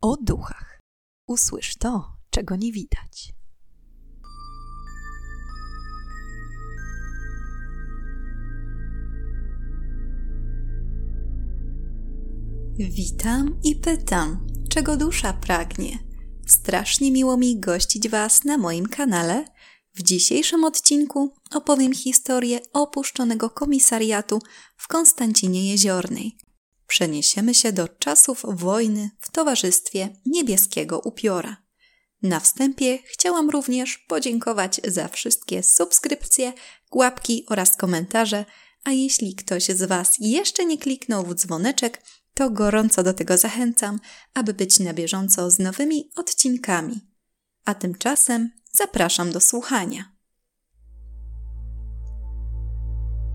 o duchach. Usłysz to, czego nie widać. Witam i pytam, czego dusza pragnie. Strasznie miło mi gościć Was na moim kanale. W dzisiejszym odcinku opowiem historię opuszczonego komisariatu w Konstancinie Jeziornej. Przeniesiemy się do czasów wojny w towarzystwie niebieskiego upiora. Na wstępie chciałam również podziękować za wszystkie subskrypcje, łapki oraz komentarze, a jeśli ktoś z Was jeszcze nie kliknął w dzwoneczek, to gorąco do tego zachęcam, aby być na bieżąco z nowymi odcinkami. A tymczasem zapraszam do słuchania.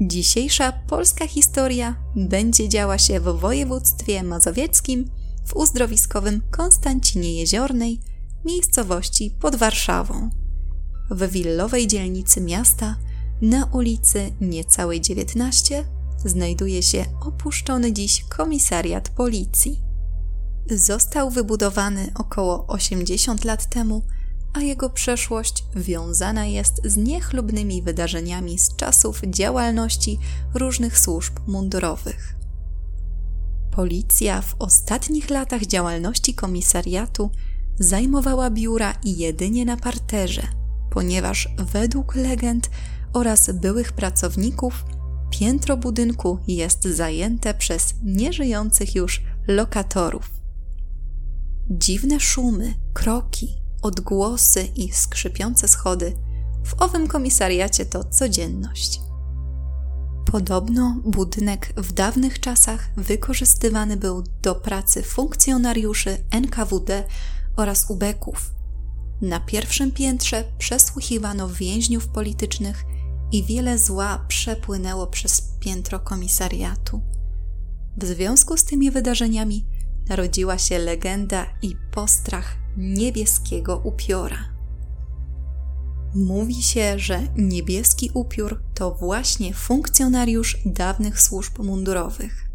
Dzisiejsza polska historia będzie działa się w województwie mazowieckim w uzdrowiskowym Konstancinie Jeziornej, miejscowości pod Warszawą. W willowej dzielnicy miasta, na ulicy niecałej 19, znajduje się opuszczony dziś komisariat policji. Został wybudowany około 80 lat temu, a jego przeszłość wiązana jest z niechlubnymi wydarzeniami z czasów działalności różnych służb mundurowych. Policja w ostatnich latach działalności komisariatu zajmowała biura jedynie na parterze, ponieważ według legend oraz byłych pracowników piętro budynku jest zajęte przez nieżyjących już lokatorów. Dziwne szumy, kroki, odgłosy i skrzypiące schody w owym komisariacie to codzienność. Podobno budynek w dawnych czasach wykorzystywany był do pracy funkcjonariuszy NKWD oraz ubeków. Na pierwszym piętrze przesłuchiwano więźniów politycznych i wiele zła przepłynęło przez piętro komisariatu. W związku z tymi wydarzeniami narodziła się legenda i postrach niebieskiego upiora. Mówi się, że niebieski upiór to właśnie funkcjonariusz dawnych służb mundurowych.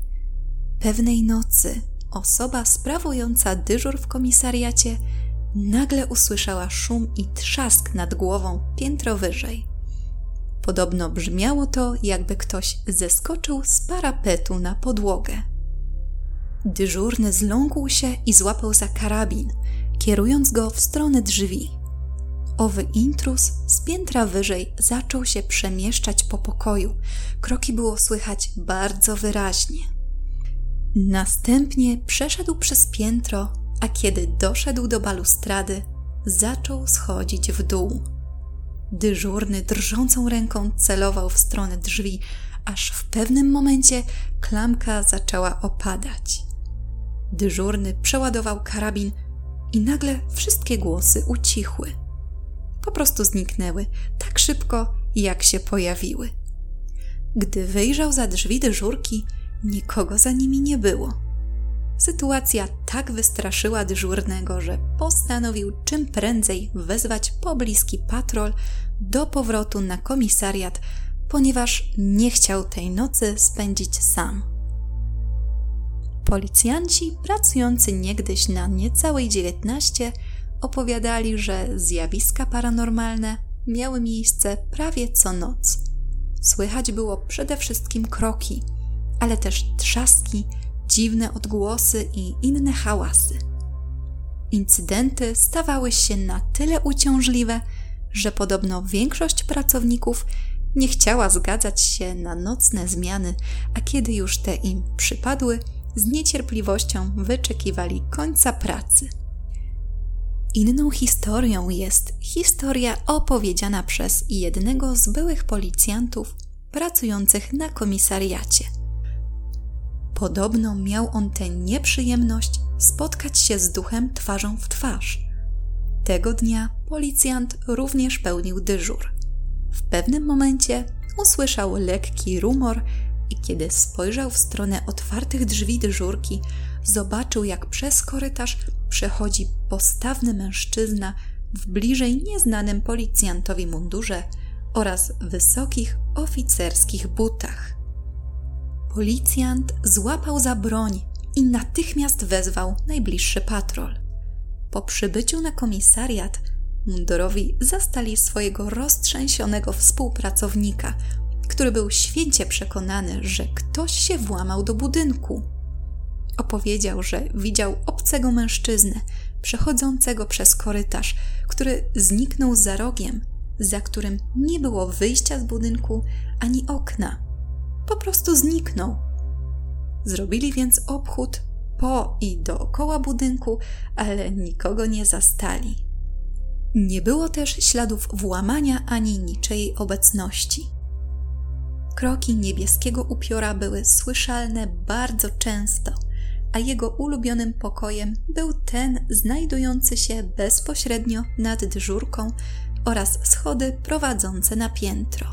Pewnej nocy osoba sprawująca dyżur w komisariacie nagle usłyszała szum i trzask nad głową piętro wyżej. Podobno brzmiało to, jakby ktoś zeskoczył z parapetu na podłogę. Dyżurny zląkł się i złapał za karabin, kierując go w stronę drzwi. Owy intrus z piętra wyżej zaczął się przemieszczać po pokoju. Kroki było słychać bardzo wyraźnie. Następnie przeszedł przez piętro, a kiedy doszedł do balustrady, zaczął schodzić w dół. Dyżurny drżącą ręką celował w stronę drzwi, aż w pewnym momencie klamka zaczęła opadać. Dyżurny przeładował karabin i nagle wszystkie głosy ucichły. Po prostu zniknęły tak szybko, jak się pojawiły. Gdy wyjrzał za drzwi dyżurki, nikogo za nimi nie było. Sytuacja tak wystraszyła dyżurnego, że postanowił czym prędzej wezwać pobliski patrol do powrotu na komisariat, ponieważ nie chciał tej nocy spędzić sam. Policjanci pracujący niegdyś na niecałej 19 opowiadali, że zjawiska paranormalne miały miejsce prawie co noc. Słychać było przede wszystkim kroki, ale też trzaski, dziwne odgłosy i inne hałasy. Incydenty stawały się na tyle uciążliwe, że podobno większość pracowników nie chciała zgadzać się na nocne zmiany, a kiedy już te im przypadły, z niecierpliwością wyczekiwali końca pracy. Inną historią jest historia opowiedziana przez jednego z byłych policjantów pracujących na komisariacie. Podobno miał on tę nieprzyjemność spotkać się z duchem twarzą w twarz. Tego dnia policjant również pełnił dyżur. W pewnym momencie usłyszał lekki rumor i kiedy spojrzał w stronę otwartych drzwi dyżurki, zobaczył, jak przez korytarz przechodzi postawny mężczyzna w bliżej nieznanym policjantowi mundurze oraz wysokich oficerskich butach. Policjant złapał za broń, i natychmiast wezwał najbliższy patrol. Po przybyciu na komisariat mundurowi zastali swojego roztrzęsionego współpracownika, który był święcie przekonany, że ktoś się włamał do budynku. Opowiedział, że widział obcego mężczyznę przechodzącego przez korytarz, który zniknął za rogiem, za którym nie było wyjścia z budynku ani okna. Po prostu zniknął. Zrobili więc obchód po i dookoła budynku, ale nikogo nie zastali. Nie było też śladów włamania ani niczej obecności. Kroki niebieskiego upiora były słyszalne bardzo często, a jego ulubionym pokojem był ten znajdujący się bezpośrednio nad dyżurką oraz schody prowadzące na piętro.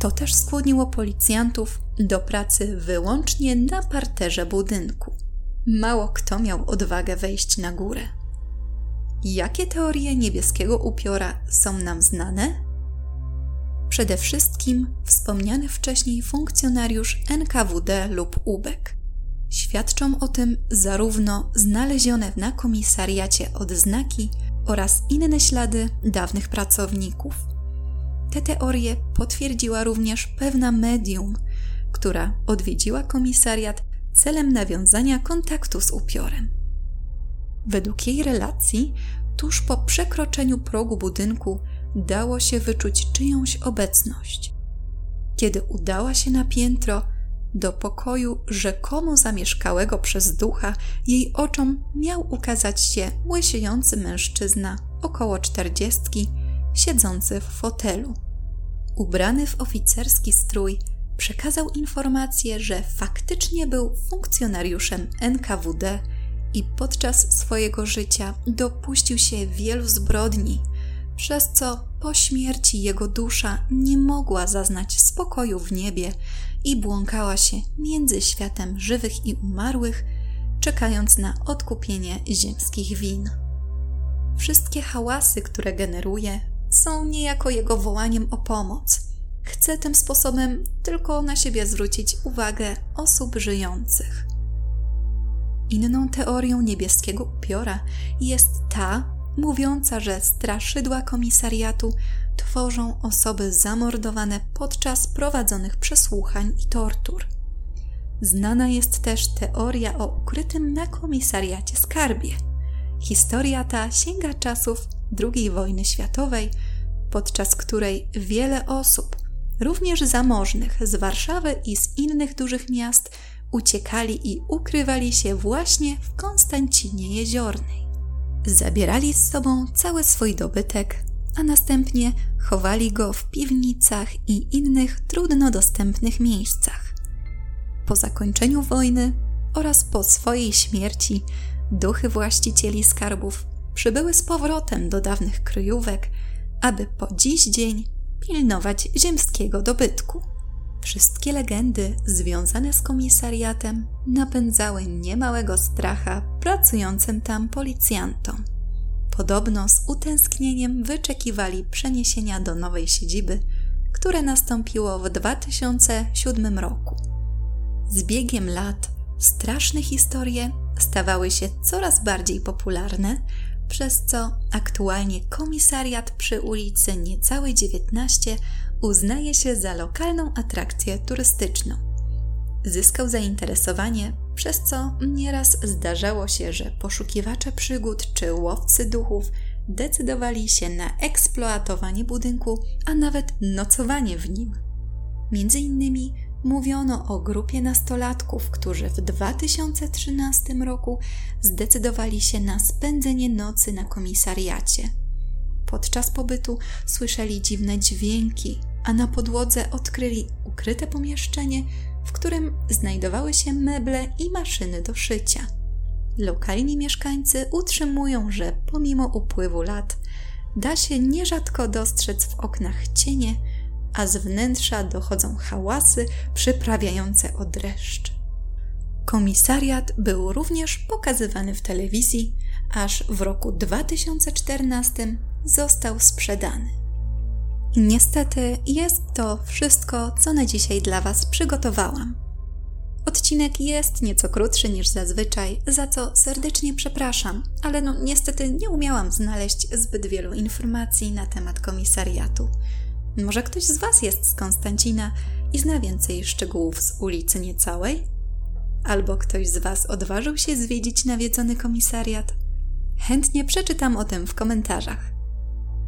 To też skłoniło policjantów do pracy wyłącznie na parterze budynku. Mało kto miał odwagę wejść na górę. Jakie teorie niebieskiego upiora są nam znane? Przede wszystkim wspomniany wcześniej funkcjonariusz NKWD lub UBEK. Świadczą o tym zarówno znalezione na komisariacie odznaki oraz inne ślady dawnych pracowników. Te teorie potwierdziła również pewna medium, która odwiedziła komisariat celem nawiązania kontaktu z upiorem. Według jej relacji, tuż po przekroczeniu progu budynku dało się wyczuć czyjąś obecność. Kiedy udała się na piętro, do pokoju rzekomo zamieszkałego przez ducha, jej oczom miał ukazać się łysiejący mężczyzna około czterdziestki, siedzący w fotelu. Ubrany w oficerski strój, przekazał informację, że faktycznie był funkcjonariuszem NKWD i podczas swojego życia dopuścił się wielu zbrodni, przez co po śmierci jego dusza nie mogła zaznać spokoju w niebie i błąkała się między światem żywych i umarłych, czekając na odkupienie ziemskich win. Wszystkie hałasy, które generuje, są niejako jego wołaniem o pomoc. Chce tym sposobem tylko na siebie zwrócić uwagę osób żyjących. Inną teorią niebieskiego upiora jest ta, mówiąca, że straszydła komisariatu tworzą osoby zamordowane podczas prowadzonych przesłuchań i tortur. Znana jest też teoria o ukrytym na komisariacie skarbie. Historia ta sięga czasów II wojny światowej, podczas której wiele osób, również zamożnych z Warszawy i z innych dużych miast, uciekali i ukrywali się właśnie w Konstancinie Jeziornej. Zabierali z sobą cały swój dobytek, a następnie chowali go w piwnicach i innych trudno dostępnych miejscach. Po zakończeniu wojny oraz po swojej śmierci duchy właścicieli skarbów przybyły z powrotem do dawnych kryjówek, aby po dziś dzień pilnować ziemskiego dobytku. Wszystkie legendy związane z komisariatem napędzały niemałego stracha pracującym tam policjantom. Podobno z utęsknieniem wyczekiwali przeniesienia do nowej siedziby, które nastąpiło w 2007 roku. Z biegiem lat straszne historie stawały się coraz bardziej popularne, przez co aktualnie komisariat przy ulicy niecałej 19 uznaje się za lokalną atrakcję turystyczną. Zyskał zainteresowanie, przez co nieraz zdarzało się, że poszukiwacze przygód czy łowcy duchów decydowali się na eksploatowanie budynku, a nawet nocowanie w nim. Między innymi mówiono o grupie nastolatków, którzy w 2013 roku zdecydowali się na spędzenie nocy na komisariacie. Podczas pobytu słyszeli dziwne dźwięki, a na podłodze odkryli ukryte pomieszczenie, w którym znajdowały się meble i maszyny do szycia. Lokalni mieszkańcy utrzymują, że pomimo upływu lat da się nierzadko dostrzec w oknach cienie, a z wnętrza dochodzą hałasy przyprawiające o dreszcz. Komisariat był również pokazywany w telewizji, aż w roku 2014 został sprzedany. Niestety jest to wszystko, co na dzisiaj dla Was przygotowałam. Odcinek jest nieco krótszy niż zazwyczaj, za co serdecznie przepraszam, ale no niestety nie umiałam znaleźć zbyt wielu informacji na temat komisariatu. Może ktoś z Was jest z Konstancina i zna więcej szczegółów z ulicy Niecałej? Albo ktoś z Was odważył się zwiedzić nawiedzony komisariat? Chętnie przeczytam o tym w komentarzach.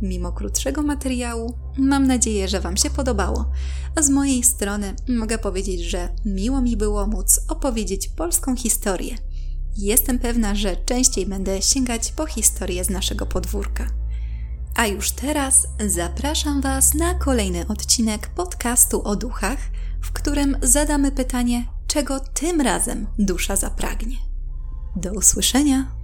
Mimo krótszego materiału, mam nadzieję, że Wam się podobało. A z mojej strony mogę powiedzieć, że miło mi było móc opowiedzieć polską historię. Jestem pewna, że częściej będę sięgać po historię z naszego podwórka. A już teraz zapraszam Was na kolejny odcinek podcastu o duchach, w którym zadamy pytanie, czego tym razem dusza zapragnie. Do usłyszenia!